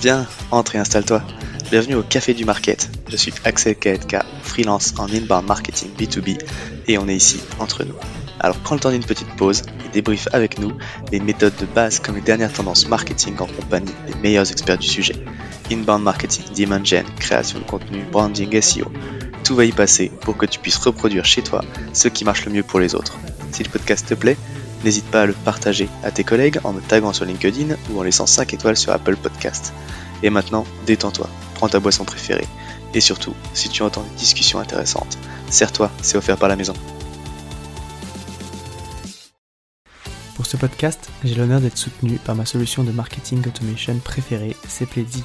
Viens, entre et installe-toi. Bienvenue au Café du Market. Je suis Axel KNK, freelance en inbound marketing B2B et on est ici entre nous. Alors prends le temps d'une petite pause et débrief avec nous les méthodes de base comme les dernières tendances marketing en compagnie des meilleurs experts du sujet. Inbound marketing, demand gen, création de contenu, branding, SEO. Tout va y passer pour que tu puisses reproduire chez toi ce qui marche le mieux pour les autres. Si le podcast te plaît, n'hésite pas à le partager à tes collègues en me taguant sur LinkedIn ou en laissant 5 étoiles sur Apple Podcast. Et maintenant, détends-toi, prends ta boisson préférée. Et surtout, si tu entends une discussion intéressante, serre-toi, c'est offert par la maison. Pour ce podcast, j'ai l'honneur d'être soutenu par ma solution de marketing automation préférée, Cepledi.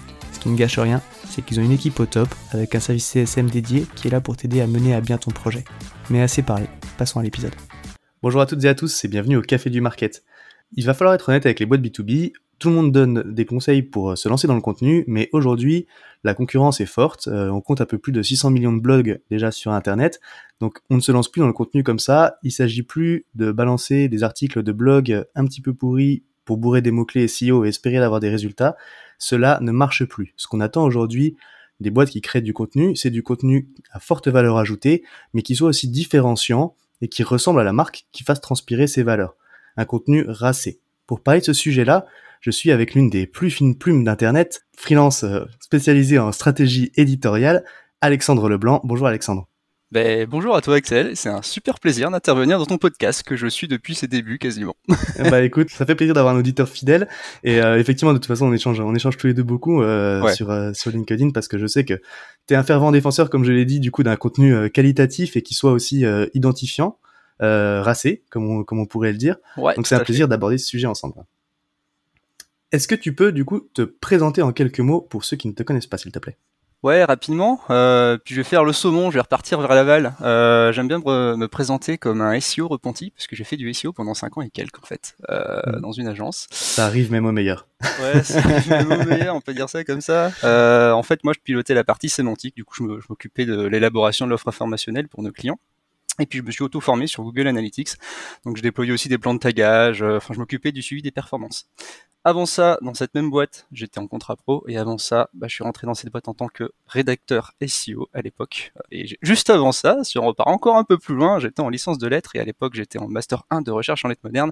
Qui ne gâche rien, c'est qu'ils ont une équipe au top avec un service CSM dédié qui est là pour t'aider à mener à bien ton projet. Mais assez parlé, passons à l'épisode. Bonjour à toutes et à tous et bienvenue au Café du Market. Il va falloir être honnête avec les boîtes B2B, tout le monde donne des conseils pour euh, se lancer dans le contenu, mais aujourd'hui, la concurrence est forte. Euh, on compte un peu plus de 600 millions de blogs déjà sur Internet. Donc, on ne se lance plus dans le contenu comme ça. Il s'agit plus de balancer des articles de blog un petit peu pourris pour bourrer des mots-clés SEO et espérer d'avoir des résultats. Cela ne marche plus. Ce qu'on attend aujourd'hui des boîtes qui créent du contenu, c'est du contenu à forte valeur ajoutée, mais qui soit aussi différenciant et qui ressemble à la marque qui fasse transpirer ses valeurs. Un contenu racé. Pour parler de ce sujet-là, je suis avec l'une des plus fines plumes d'Internet, freelance euh, spécialisé en stratégie éditoriale, Alexandre Leblanc. Bonjour Alexandre. Ben, bonjour à toi Axel, c'est un super plaisir d'intervenir dans ton podcast que je suis depuis ses débuts quasiment. bah écoute, ça fait plaisir d'avoir un auditeur fidèle et euh, effectivement de toute façon on échange on échange tous les deux beaucoup euh, sur sur LinkedIn parce que je sais que tu es un fervent défenseur comme je l'ai dit du coup d'un contenu qualitatif et qui soit aussi identifiant, racé comme on comme on pourrait le dire. Donc c'est un plaisir d'aborder ce sujet ensemble. Est-ce que tu peux du coup te présenter en quelques mots pour ceux qui ne te connaissent pas, s'il te plaît? Ouais, rapidement. Euh, puis je vais faire le saumon, je vais repartir vers l'aval. Euh, J'aime bien me, présenter comme un SEO repenti, parce que j'ai fait du SEO pendant 5 ans et quelques en fait, euh, hmm. dans une agence. Ça arrive même au meilleur. Ouais, ça arrive même au meilleur, on peut dire ça comme ça. Euh, en fait, moi, je pilotais la partie sémantique, du coup, je m'occupais de l'élaboration de l'offre informationnelle pour nos clients. Et puis je me suis auto-formé sur Google Analytics. Donc je déployais aussi des plans de tagage, euh, enfin je m'occupais du suivi des performances. Avant ça, dans cette même boîte, j'étais en contrat pro et avant ça, bah, je suis rentré dans cette boîte en tant que rédacteur SEO à l'époque. Et juste avant ça, si on repart encore un peu plus loin, j'étais en licence de lettres et à l'époque j'étais en master 1 de recherche en lettres modernes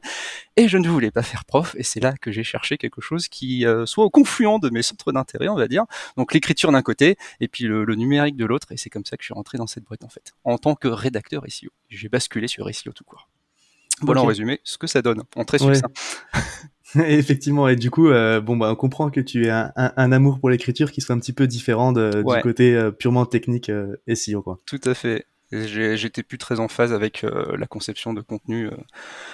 et je ne voulais pas faire prof et c'est là que j'ai cherché quelque chose qui euh, soit au confluent de mes centres d'intérêt, on va dire. Donc l'écriture d'un côté et puis le, le numérique de l'autre et c'est comme ça que je suis rentré dans cette boîte en fait, en tant que rédacteur SEO. J'ai basculé sur SEO tout court. Voilà en résumé ce que ça donne, en très succinct. Effectivement, et du coup, euh, bon bah on comprend que tu as un, un, amour pour l'écriture qui soit un petit peu différent de, du côté euh, purement technique euh, SEO quoi. Tout à fait. J'étais plus très en phase avec euh, la conception de contenu,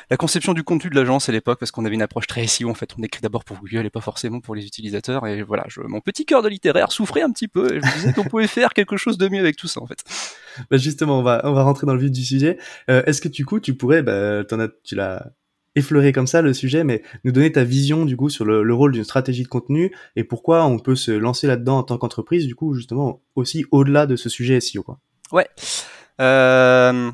la conception du contenu de l'agence à l'époque, parce qu'on avait une approche très SEO. En fait, on écrit d'abord pour Google et pas forcément pour les utilisateurs. Et voilà, je, mon petit cœur de littéraire souffrait un petit peu. Et je me disais qu'on pouvait faire quelque chose de mieux avec tout ça, en fait. Bah justement, on va on va rentrer dans le vif du sujet. Est-ce que du coup, tu pourrais, bah, en as, tu l'as effleuré comme ça le sujet, mais nous donner ta vision du coup sur le, le rôle d'une stratégie de contenu et pourquoi on peut se lancer là-dedans en tant qu'entreprise, du coup justement aussi au-delà de ce sujet SEO. Ouais. Euh,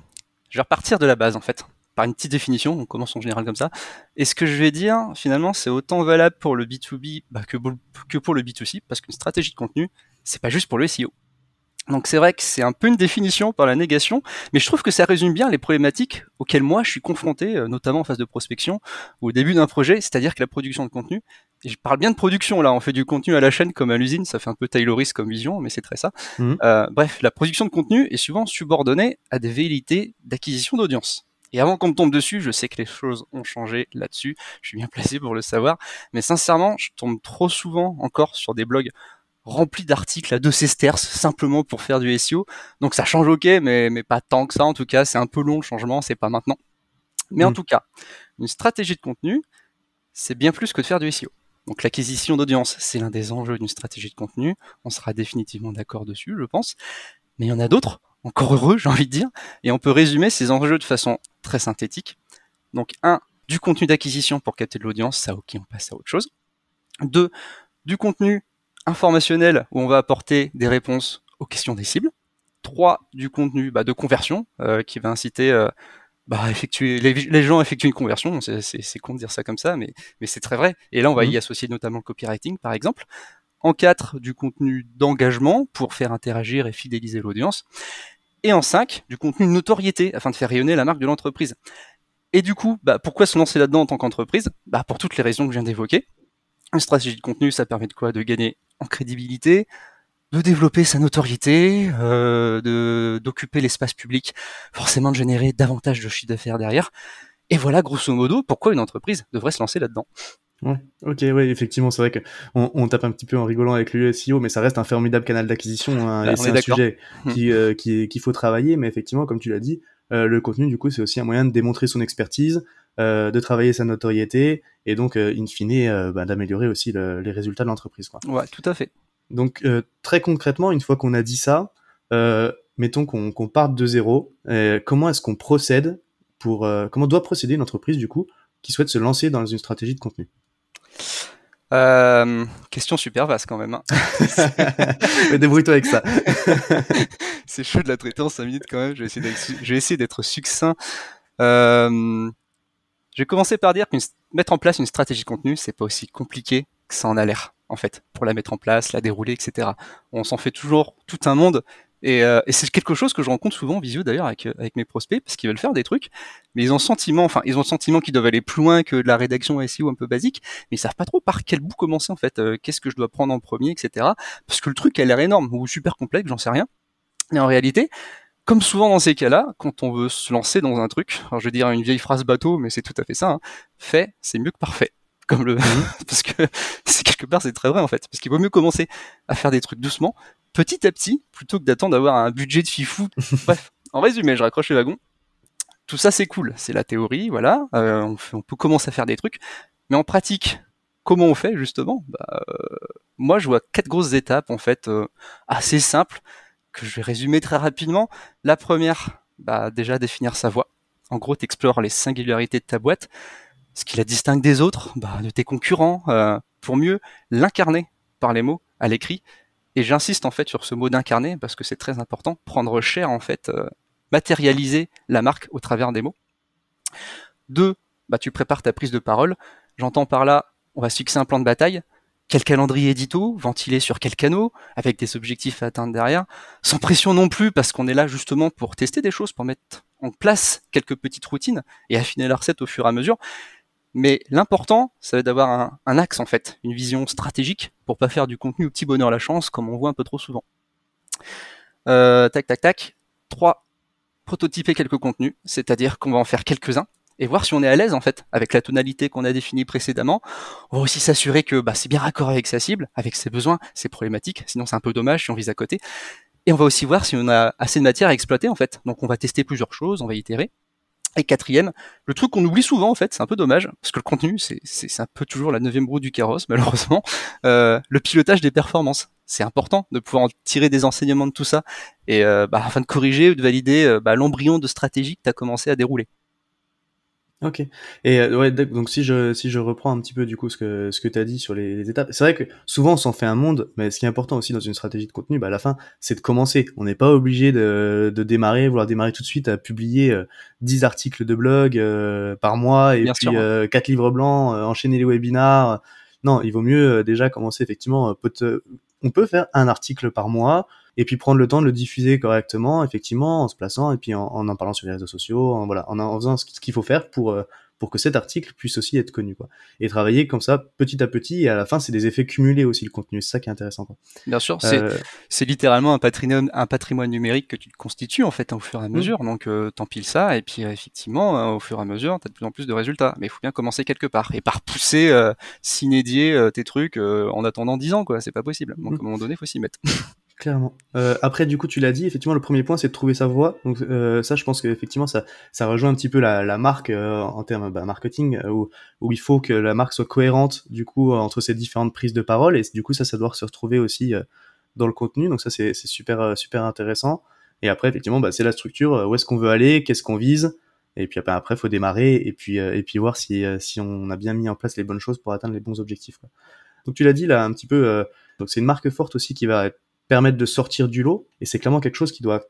je vais repartir de la base en fait, par une petite définition, on commence en général comme ça. Et ce que je vais dire, finalement, c'est autant valable pour le B2B bah, que, que pour le B2C, parce qu'une stratégie de contenu, c'est pas juste pour le SEO. Donc c'est vrai que c'est un peu une définition par la négation, mais je trouve que ça résume bien les problématiques auxquelles moi je suis confronté, euh, notamment en phase de prospection ou au début d'un projet, c'est-à-dire que la production de contenu, et je parle bien de production là, on fait du contenu à la chaîne comme à l'usine, ça fait un peu Tayloris comme vision, mais c'est très ça. Mmh. Euh, bref, la production de contenu est souvent subordonnée à des velléités d'acquisition d'audience. Et avant qu'on me tombe dessus, je sais que les choses ont changé là-dessus, je suis bien placé pour le savoir, mais sincèrement, je tombe trop souvent encore sur des blogs rempli d'articles à deux sesterces simplement pour faire du SEO. Donc ça change ok, mais, mais pas tant que ça en tout cas. C'est un peu long le changement, c'est pas maintenant. Mais en Mm. tout cas, une stratégie de contenu, c'est bien plus que de faire du SEO. Donc l'acquisition d'audience, c'est l'un des enjeux d'une stratégie de contenu. On sera définitivement d'accord dessus, je pense. Mais il y en a d'autres, encore heureux, j'ai envie de dire. Et on peut résumer ces enjeux de façon très synthétique. Donc un, du contenu d'acquisition pour capter de l'audience, ça ok, on passe à autre chose. Deux, du contenu informationnel où on va apporter des réponses aux questions des cibles. Trois, du contenu bah, de conversion euh, qui va inciter euh, bah, effectuer, les, les gens à effectuer une conversion. C'est- con de dire ça comme ça, mais, mais c'est très vrai. Et là, on va y Mhm. associer notamment le copywriting, par exemple. En quatre, du contenu d'engagement pour faire interagir et fidéliser l'audience. Et en cinq, du contenu de notoriété afin de faire rayonner la marque de l'entreprise. Et du coup, bah, pourquoi se lancer là-dedans en tant qu'entreprise? Bah, Pour toutes les raisons que je viens d'évoquer. Une stratégie de contenu, ça permet de quoi? De gagner en crédibilité, de développer sa notoriété, euh, de d'occuper l'espace public, forcément de générer davantage de chiffre d'affaires derrière. Et voilà, grosso modo, pourquoi une entreprise devrait se lancer là-dedans. Ouais, ok, oui, effectivement, c'est vrai que on, tape un petit peu en rigolant avec le SEO, mais ça reste un formidable canal d'acquisition hein, Bah, et c'est est un sujet qui euh, qui- qu'il faut travailler. Mais effectivement, comme tu l'as dit, euh, le contenu, du coup, c'est aussi un moyen de démontrer son expertise, de travailler sa notoriété et donc, euh, in fine, euh, bah, d'améliorer aussi le- les résultats de l'entreprise. Quoi. Ouais, tout à fait. Donc, euh, très concrètement, une fois qu'on a dit ça, euh, mettons qu'on qu'on parte de zéro, euh, comment est-ce qu'on procède pour euh, comment doit procéder une entreprise du coup qui souhaite se lancer dans une stratégie de contenu? Euh, question super vaste quand même. hein. Mais Débrouille-toi avec ça. C'est chaud de la traiter en 5 minutes quand même. Je vais essayer d'être, je vais essayer d'être succinct. Euh, je vais commencer par dire que mettre en place une stratégie de contenu, c'est pas aussi compliqué que ça en a l'air, en fait, pour la mettre en place, la dérouler, etc. On s'en fait toujours tout un monde. Et, euh, et c'est quelque chose que je rencontre souvent en visio d'ailleurs avec, euh, avec mes prospects, parce qu'ils veulent faire des trucs, mais ils ont le sentiment, enfin, ils ont le sentiment qu'ils doivent aller plus loin que de la rédaction SEO un peu basique, mais ils savent pas trop par quel bout commencer en fait, euh, qu'est-ce que je dois prendre en premier, etc. Parce que le truc a l'air énorme ou super complexe, j'en sais rien. Et en réalité, comme souvent dans ces cas-là, quand on veut se lancer dans un truc, alors je vais dire une vieille phrase bateau, mais c'est tout à fait ça, hein, fait, c'est mieux que parfait. Comme le, parce que c'est quelque part c'est très vrai en fait, parce qu'il vaut mieux commencer à faire des trucs doucement, petit à petit, plutôt que d'attendre d'avoir un budget de fifou. Bref, en résumé, je raccroche le wagon. Tout ça c'est cool, c'est la théorie, voilà, euh, on, fait- on peut commencer à faire des trucs, mais en pratique, comment on fait justement? Bah, euh, Moi, je vois quatre grosses étapes en fait, euh, assez simples que je vais résumer très rapidement. La première, bah, déjà définir sa voix. En gros, tu explores les singularités de ta boîte, ce qui la distingue des autres, bah, de tes concurrents, euh, pour mieux l'incarner par les mots à l'écrit. Et j'insiste en fait sur ce mot d'incarner parce que c'est très important. Prendre cher en fait, euh, matérialiser la marque au travers des mots. Deux, bah, tu prépares ta prise de parole. J'entends par là, on va se fixer un plan de bataille. Quel calendrier édito, ventilé sur quel canot, avec des objectifs à atteindre derrière, sans pression non plus, parce qu'on est là justement pour tester des choses, pour mettre en place quelques petites routines et affiner la recette au fur et à mesure. Mais l'important, ça va d'avoir un, un axe en fait, une vision stratégique pour pas faire du contenu au petit bonheur la chance comme on voit un peu trop souvent. Euh, tac tac tac. 3. Prototyper quelques contenus, c'est-à-dire qu'on va en faire quelques-uns et voir si on est à l'aise en fait avec la tonalité qu'on a définie précédemment. On va aussi s'assurer que bah, c'est bien raccord avec sa cible, avec ses besoins, ses problématiques, sinon c'est un peu dommage si on vise à côté. Et on va aussi voir si on a assez de matière à exploiter en fait. Donc on va tester plusieurs choses, on va itérer. Et quatrième, le truc qu'on oublie souvent en fait, c'est un peu dommage, parce que le contenu, c'est un peu toujours la neuvième roue du carrosse, malheureusement, euh, le pilotage des performances. C'est important de pouvoir tirer des enseignements de tout ça, et euh, bah, afin de corriger ou de valider euh, bah, l'embryon de stratégie que tu as commencé à dérouler. Ok. Et euh, ouais, donc si je si je reprends un petit peu du coup ce que ce que tu as dit sur les, les étapes, c'est vrai que souvent on s'en fait un monde, mais ce qui est important aussi dans une stratégie de contenu, bah à la fin, c'est de commencer. On n'est pas obligé de, de démarrer, vouloir démarrer tout de suite à publier euh, 10 articles de blog euh, par mois et Bien puis sûr. euh, quatre livres blancs, euh, enchaîner les webinars. Non, il vaut mieux euh, déjà commencer effectivement. On peut faire un article par mois et puis prendre le temps de le diffuser correctement, effectivement, en se plaçant et puis en en, en parlant sur les réseaux sociaux, en, voilà, en, en faisant ce qu'il faut faire pour euh, pour que cet article puisse aussi être connu, quoi. Et travailler comme ça, petit à petit, et à la fin, c'est des effets cumulés aussi le contenu. C'est ça qui est intéressant, quoi. Bien sûr, c'est Euh, c'est littéralement un patrimoine, un patrimoine numérique que tu te constitues en fait hein, au fur et à Mm. mesure. Donc euh, t'empiles ça et puis euh, effectivement euh, au fur et à mesure t'as de plus en plus de résultats. Mais il faut bien commencer quelque part et par pousser, s'inédier tes trucs en attendant 10 ans quoi. C'est pas possible. Donc Mm. à un moment donné faut s'y mettre. Clairement. Euh, après, du coup, tu l'as dit, effectivement, le premier point, c'est de trouver sa voie. Donc, euh, ça, je pense qu'effectivement, ça, ça rejoint un petit peu la, la marque euh, en termes bah, marketing, euh, où, où il faut que la marque soit cohérente, du coup, entre ses différentes prises de parole. Et du coup, ça, ça doit se retrouver aussi dans le contenu. Donc, ça, c'est super, super intéressant. Et après, effectivement, bah, c'est la structure. Où est-ce qu'on veut aller Qu'est-ce qu'on vise Et puis après, après, faut démarrer et puis, et puis voir si, si on a bien mis en place les bonnes choses pour atteindre les bons objectifs. Donc, tu l'as dit là un petit peu. donc, c'est une marque forte aussi qui va être permettre de sortir du lot. Et c'est clairement quelque chose qui doit,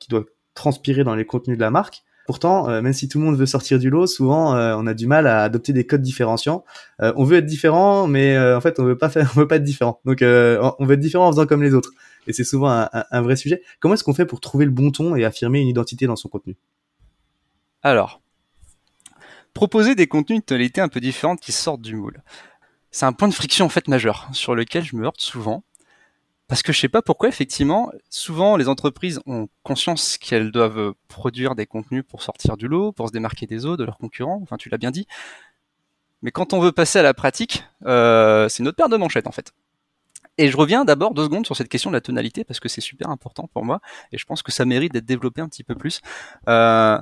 transpirer dans les contenus de la marque. Pourtant, euh, même si tout le monde veut sortir du lot, souvent euh, on a du mal à adopter des codes différenciants. Euh, on veut être différent, mais en fait on veut pas veut pas être différent. Donc on veut être différent en faisant comme les autres. Et c'est souvent un, vrai sujet. Comment est-ce qu'on fait pour trouver le bon ton et affirmer une identité dans son contenu? Alors, proposer des contenus de tonalité un peu différentes qui sortent du moule. C'est un point de friction en fait majeur sur lequel je me heurte souvent. Parce que je sais pas pourquoi, effectivement, souvent les entreprises ont conscience qu'elles doivent produire des contenus pour sortir du lot, pour se démarquer des autres, de leurs concurrents, enfin tu l'as bien dit. Mais quand on veut passer à la pratique, euh, c'est notre paire de manchettes en fait. Et je reviens d'abord deux secondes sur cette question de la tonalité parce que c'est super important pour moi et je pense que ça mérite d'être développé un petit peu plus. Euh,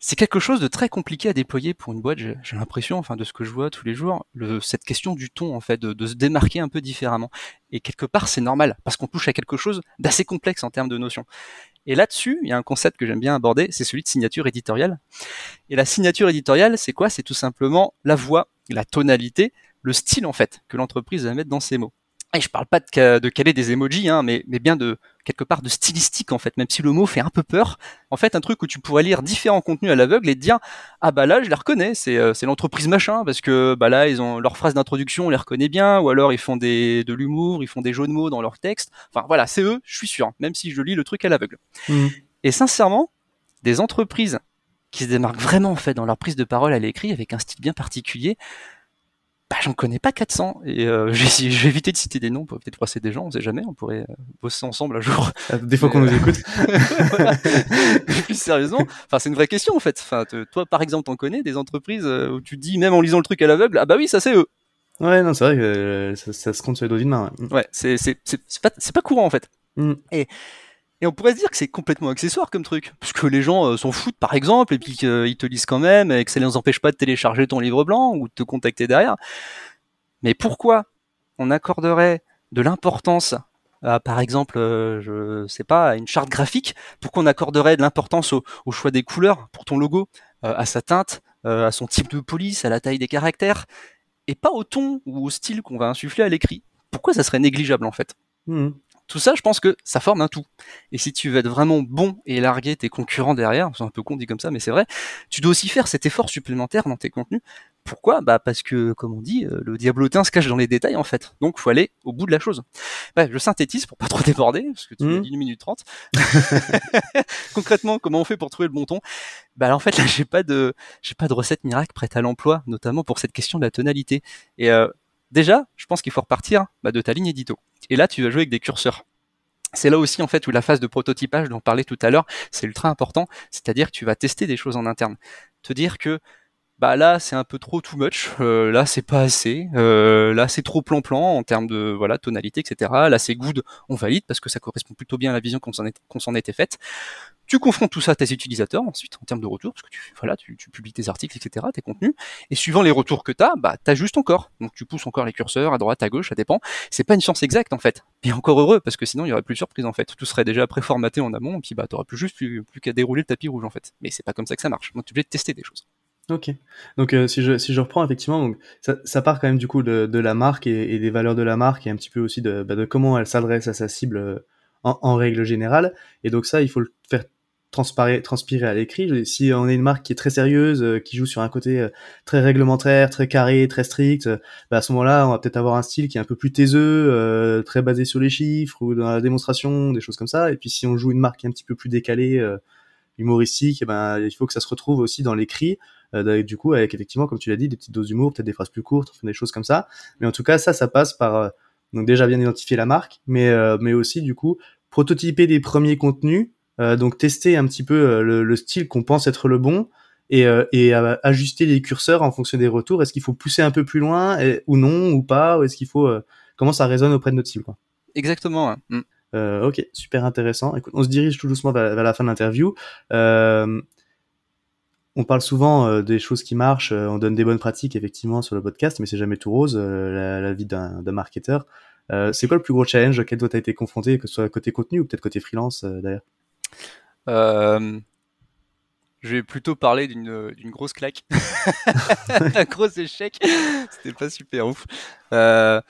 c'est quelque chose de très compliqué à déployer pour une boîte, j'ai l'impression, enfin de ce que je vois tous les jours, cette question du ton en fait, de, de, se démarquer un peu différemment. Et quelque part c'est normal, parce qu'on touche à quelque chose d'assez complexe en termes de notions. Et là-dessus, il y a un concept que j'aime bien aborder, c'est celui de signature éditoriale. Et la signature éditoriale, c'est quoi? C'est tout simplement la voix, la tonalité, le style en fait que l'entreprise va mettre dans ses mots. Et je parle pas de, de caler des emojis, hein, mais, mais bien de quelque part de stylistique en fait, même si le mot fait un peu peur. En fait, un truc où tu pourrais lire différents contenus à l'aveugle et te dire ah bah là je les reconnais, c'est euh, c'est l'entreprise machin parce que bah là ils ont leurs phrases d'introduction, on les reconnaît bien, ou alors ils font des de l'humour, ils font des jeux de mots dans leur texte. Enfin voilà, c'est eux, je suis sûr, même si je lis le truc à l'aveugle. Mmh. Et sincèrement, des entreprises qui se démarquent vraiment en fait dans leur prise de parole à l'écrit avec un style bien particulier, bah, j'en connais pas 400 et euh, je, vais, éviter de citer des noms pour peut-être froisser des gens, on sait jamais, on pourrait euh, bosser ensemble un jour. Ah, des fois qu'on nous écoute. plus sérieusement, enfin c'est une vraie question en fait. Enfin toi par exemple t'en connais des entreprises euh, où tu dis même en lisant le truc à l'aveugle, ah bah oui ça c'est eux. Ouais non c'est vrai que ça, se compte sur les doigts d'une main. Ouais, ouais c'est c'est c'est pas c'est pas courant en fait. Mm. Et et on pourrait se dire que c'est complètement accessoire comme truc, parce que les gens euh, s'en foutent par exemple, et puis qu'ils te lisent quand même, et que ça ne les empêche pas de télécharger ton livre blanc ou de te contacter derrière. Mais pourquoi on accorderait de l'importance par exemple, euh, je sais pas, à une charte graphique Pourquoi on accorderait de l'importance au, choix des couleurs pour ton logo, euh, à sa teinte, à son type de police, à la taille des caractères, et pas au ton ou au style qu'on va insuffler à l'écrit? Pourquoi ça serait négligeable en fait? Mmh. Tout ça, je pense que ça forme un tout. Et si tu veux être vraiment bon et larguer tes concurrents derrière, c'est un peu con dit comme ça, mais c'est vrai, tu dois aussi faire cet effort supplémentaire dans tes contenus. Pourquoi? Bah parce que, comme on dit, euh, le diablotin se cache dans les détails en fait. Donc faut aller au bout de la chose. Je synthétise pour pas trop déborder, parce que tu mmh. dit une minute trente. Concrètement, comment on fait pour trouver le bon ton? Bah en fait là j'ai pas de j'ai pas de recette miracle prête à l'emploi, notamment pour cette question de la tonalité. Et euh, déjà, je pense qu'il faut repartir bah, de ta ligne édito. Et là, tu vas jouer avec des curseurs. C'est là aussi en fait où la phase de prototypage dont on parlait tout à l'heure, c'est ultra important, c'est-à-dire que tu vas tester des choses en interne. Te dire que bah là c'est un peu trop too much, euh, là c'est pas assez, euh, là c'est trop plan-plan en termes de voilà tonalité, etc. Là c'est good, on valide parce que ça correspond plutôt bien à la vision qu'on s'en était faite. Tu confrontes tout ça à tes utilisateurs ensuite en termes de retour, parce que tu voilà, tu, tu publies tes articles, etc., tes contenus, et suivant les retours que tu as, bah t'ajustes encore. Donc tu pousses encore les curseurs à droite, à gauche, ça dépend. C'est pas une science exacte en fait. Et encore heureux, parce que sinon il y aurait plus de surprise en fait. Tout serait déjà préformaté en amont, et puis bah t'aurais plus juste plus, qu'à dérouler le tapis rouge en fait. Mais c'est pas comme ça que ça marche. Donc tu es obligé de tester des choses. Ok. Donc euh, si je si je reprends effectivement, ça, part quand même du coup de, de la marque et, des valeurs de la marque et un petit peu aussi de, bah, comment elle s'adresse à sa cible euh, en, en, règle générale. Et donc ça, il faut le faire transpirer, transpirer à l'écrit. Si on est une marque qui est très sérieuse, euh, qui joue sur un côté très réglementaire, très carré, très strict, bah à ce moment-là, on va peut-être avoir un style qui est un peu plus taiseux, très basé sur les chiffres ou dans la démonstration, des choses comme ça. Et puis si on joue une marque qui est un petit peu plus décalée, humoristique, et eh ben il faut que ça se retrouve aussi dans l'écrit. Euh, du coup, avec effectivement, comme tu l'as dit, des petites doses d'humour, peut-être des phrases plus courtes, des choses comme ça. Mais en tout cas, ça, ça passe par euh, donc déjà bien identifier la marque, mais euh, mais aussi du coup prototyper des premiers contenus, donc tester un petit peu le, style qu'on pense être le bon et, et ajuster les curseurs en fonction des retours. Est-ce qu'il faut pousser un peu plus loin ou non ou pas Ou est-ce qu'il faut comment ça résonne auprès de notre cible quoi. Exactement. Mm. ok, super intéressant. Écoute, on se dirige tout doucement vers, la fin de l'interview. on parle souvent des choses qui marchent, on donne des bonnes pratiques effectivement sur le podcast, mais c'est jamais tout rose la, vie d'un marketeur. c'est quoi le plus gros challenge auquel toi tu as été confronté, que ce soit côté contenu ou peut-être côté freelance d'ailleurs? Je vais plutôt parler d'une grosse claque, un gros échec. C'était pas super ouf. Euh,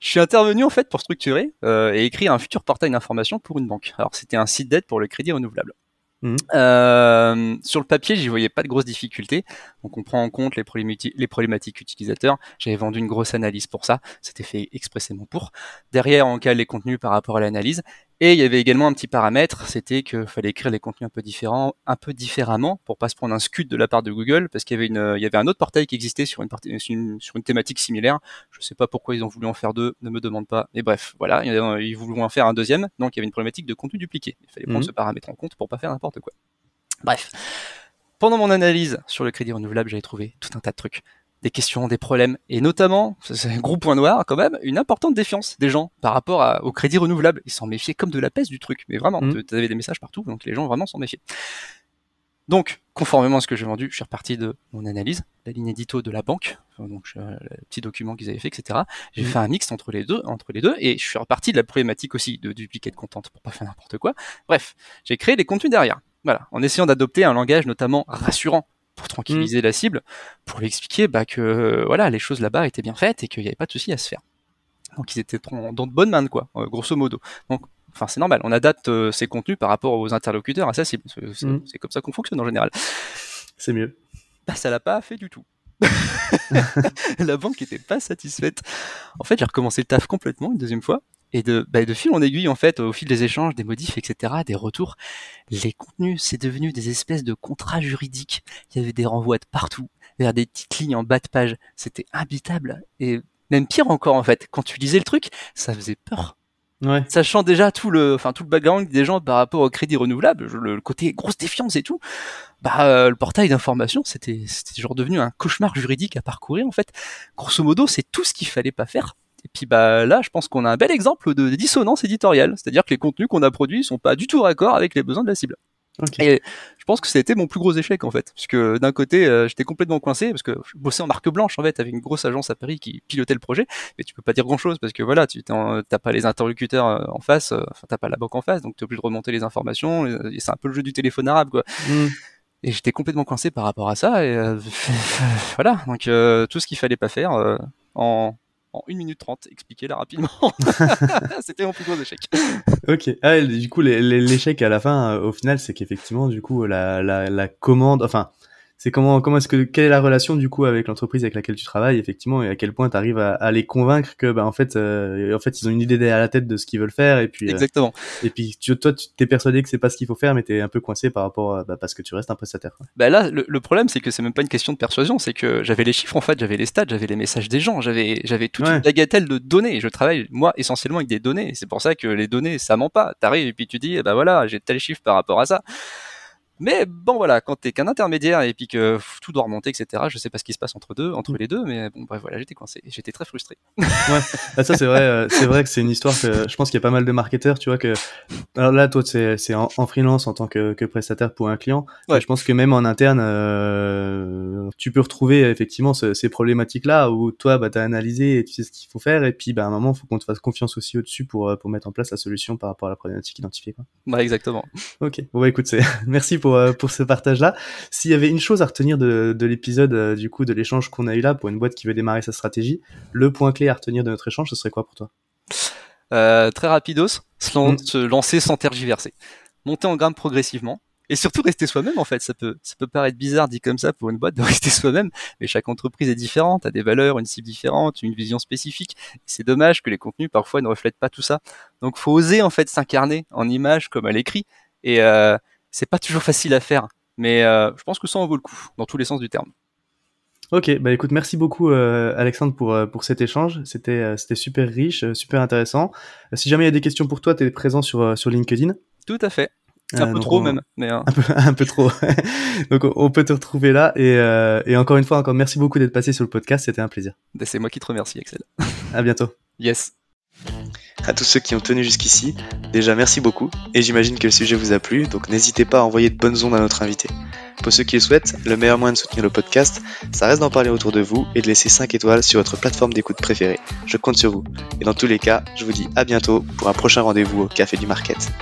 je suis intervenu en fait pour structurer euh, et écrire un futur portail d'information pour une banque. Alors c'était un site d'aide pour le crédit renouvelable. Mmh. Euh, sur le papier, j'y voyais pas de grosses difficultés. Donc on prend en compte les, problématiques, les problématiques utilisateurs. J'avais vendu une grosse analyse pour ça. C'était fait expressément pour. Derrière, on cale les contenus par rapport à l'analyse. Et il y avait également un petit paramètre, c'était qu'il fallait écrire les contenus un peu différents, un peu différemment, pour pas se prendre un scud de la part de Google, parce qu'il y avait une, il y avait un autre portail qui existait sur une, partie, sur une, thématique similaire. Je sais pas pourquoi ils ont voulu en faire deux, ne me demande pas. Mais bref, voilà, ils voulaient en faire un deuxième, donc il y avait une problématique de contenu dupliqué. Il fallait prendre mhm. ce paramètre en compte pour pas faire n'importe quoi. Bref. Pendant mon analyse sur le crédit renouvelable, j'avais trouvé tout un tas de trucs des questions, des problèmes, et notamment, c'est un gros point noir quand même, une importante défiance des gens par rapport au crédit renouvelable. Ils s'en méfiaient comme de la peste du truc, mais vraiment, mmh. tu avais des messages partout, donc les gens vraiment s'en méfiaient. Donc, conformément à ce que j'ai vendu, je suis reparti de mon analyse, la ligne édito de la banque, donc le petit document qu'ils avaient fait, etc. J'ai mmh. fait un mix entre les deux, entre les deux, et je suis reparti de la problématique aussi de dupliquer de contente pour pas faire n'importe quoi. Bref, j'ai créé des contenus derrière. Voilà, en essayant d'adopter un langage notamment rassurant pour tranquilliser mm. la cible, pour lui expliquer bah, que voilà les choses là-bas étaient bien faites et qu'il n'y avait pas de souci à se faire. Donc ils étaient dans de bonnes mains, quoi, euh, grosso modo. Donc, enfin c'est normal, on adapte euh, ces contenus par rapport aux interlocuteurs à sa cible. C'est mm. comme ça qu'on fonctionne en général. C'est mieux. Bah ça l'a pas fait du tout. la banque n'était pas satisfaite. En fait, j'ai recommencé le taf complètement une deuxième fois et de, bah, de fil en aiguille, en fait, au fil des échanges, des modifs, etc., des retours, les contenus, c'est devenu des espèces de contrats juridiques. Il y avait des renvois de partout, vers des petites lignes en bas de page. C'était habitable. Et même pire encore, en fait, quand tu lisais le truc, ça faisait peur. Ouais. Sachant déjà tout le, enfin tout le background des gens par rapport au crédit renouvelable, le, côté grosse défiance et tout, bah euh, le portail d'information c'était c'était genre devenu un cauchemar juridique à parcourir en fait. Grosso modo, c'est tout ce qu'il fallait pas faire et puis bah là, je pense qu'on a un bel exemple de dissonance éditoriale, c'est-à-dire que les contenus qu'on a produits sont pas du tout raccord avec les besoins de la cible. Et je pense que ça a été mon plus gros échec en fait, puisque d'un côté euh, j'étais complètement coincé parce que je bossais en marque blanche en fait avec une grosse agence à Paris qui pilotait le projet, mais tu peux pas dire grand chose parce que voilà, tu t'as pas les interlocuteurs euh, en face, euh, enfin t'as pas la banque en face, donc tu es obligé de remonter les informations. Et c'est un peu le jeu du téléphone arabe quoi. Mm. Et j'étais complètement coincé par rapport à ça et voilà, donc tout ce qu'il fallait pas faire en en 1 minute 30, expliquer là rapidement. C'était mon plus gros échec. ok. Ah, du coup, l'échec à la fin, euh, au final, c'est qu'effectivement, du coup, la, la, la commande, enfin, c'est comment comment est-ce que quelle est la relation du coup avec l'entreprise avec laquelle tu travailles effectivement et à quel point tu arrives à, à, les convaincre que bah en fait euh, en fait ils ont une idée derrière la tête de ce qu'ils veulent faire et puis euh, exactement. et puis tu, toi tu t'es persuadé que c'est pas ce qu'il faut faire mais t'es un peu coincé par rapport à, bah, parce que tu restes un prestataire bah là le, problème c'est que c'est même pas une question de persuasion c'est que j'avais les chiffres en fait j'avais les stats j'avais les messages des gens j'avais j'avais toute une bagatelle de données. Je travaille moi essentiellement avec des données c'est pour ça que les données ça ment pas. T'arrives et puis tu dis bah voilà j'ai tel chiffre par rapport à ça mais bon voilà, quand t'es qu'un intermédiaire et puis que tout doit remonter, etc. Je sais pas ce qui se passe entre deux, entre mm. les deux, mais bon bref voilà, j'étais coincé, j'étais très frustré. ouais, bah, ça c'est vrai, euh, c'est vrai que c'est une histoire que je pense qu'il y a pas mal de marketeurs, tu vois que alors là toi c'est c'est en, freelance en tant que, que prestataire pour un client. Ouais. Je pense que même en interne, euh, tu peux retrouver effectivement ces problématiques là où toi bah t'as analysé et tu sais ce qu'il faut faire et puis bah à un moment faut qu'on te fasse confiance aussi au-dessus pour euh, pour mettre en place la solution par rapport à la problématique identifiée quoi. Ouais exactement. Ok, bon bah écoute merci pour, euh, pour ce partage-là. S'il y avait une chose à retenir de, de l'épisode, euh, du coup, de l'échange qu'on a eu là pour une boîte qui veut démarrer sa stratégie, le point clé à retenir de notre échange, ce serait quoi pour toi? Euh, Très rapidos, se, mm. se lancer sans tergiverser. Monter en gamme progressivement, et surtout rester soi-même en fait ça peut ça peut paraître bizarre dit comme ça pour une boîte de rester soi-même mais chaque entreprise est différente a des valeurs une cible différente une vision spécifique c'est dommage que les contenus parfois ne reflètent pas tout ça donc faut oser en fait s'incarner en image comme à l'écrit et euh, c'est pas toujours facile à faire, mais euh, je pense que ça en vaut le coup, dans tous les sens du terme. Ok, bah écoute, merci beaucoup euh, Alexandre pour euh, pour cet échange. C'était c'était super riche, super intéressant. si jamais il y a des questions pour toi, tu es présent sur sur LinkedIn. Tout à fait. Un peu trop même, mais un peu un peu trop. donc on peut te retrouver là et et encore une fois encore merci beaucoup d'être passé sur le podcast, c'était un plaisir. Bah, c'est moi qui te remercie, Axel. à bientôt. Yes. À tous ceux qui ont tenu jusqu'ici, déjà merci beaucoup, et j'imagine que le sujet vous a plu, donc n'hésitez pas à envoyer de bonnes ondes à notre invité. Pour ceux qui le souhaitent, le meilleur moyen de soutenir le podcast, ça reste d'en parler autour de vous et de laisser 5 étoiles sur votre plateforme d'écoute préférée. Je compte sur vous. Et dans tous les cas, je vous dis à bientôt pour un prochain rendez-vous au Café du Market.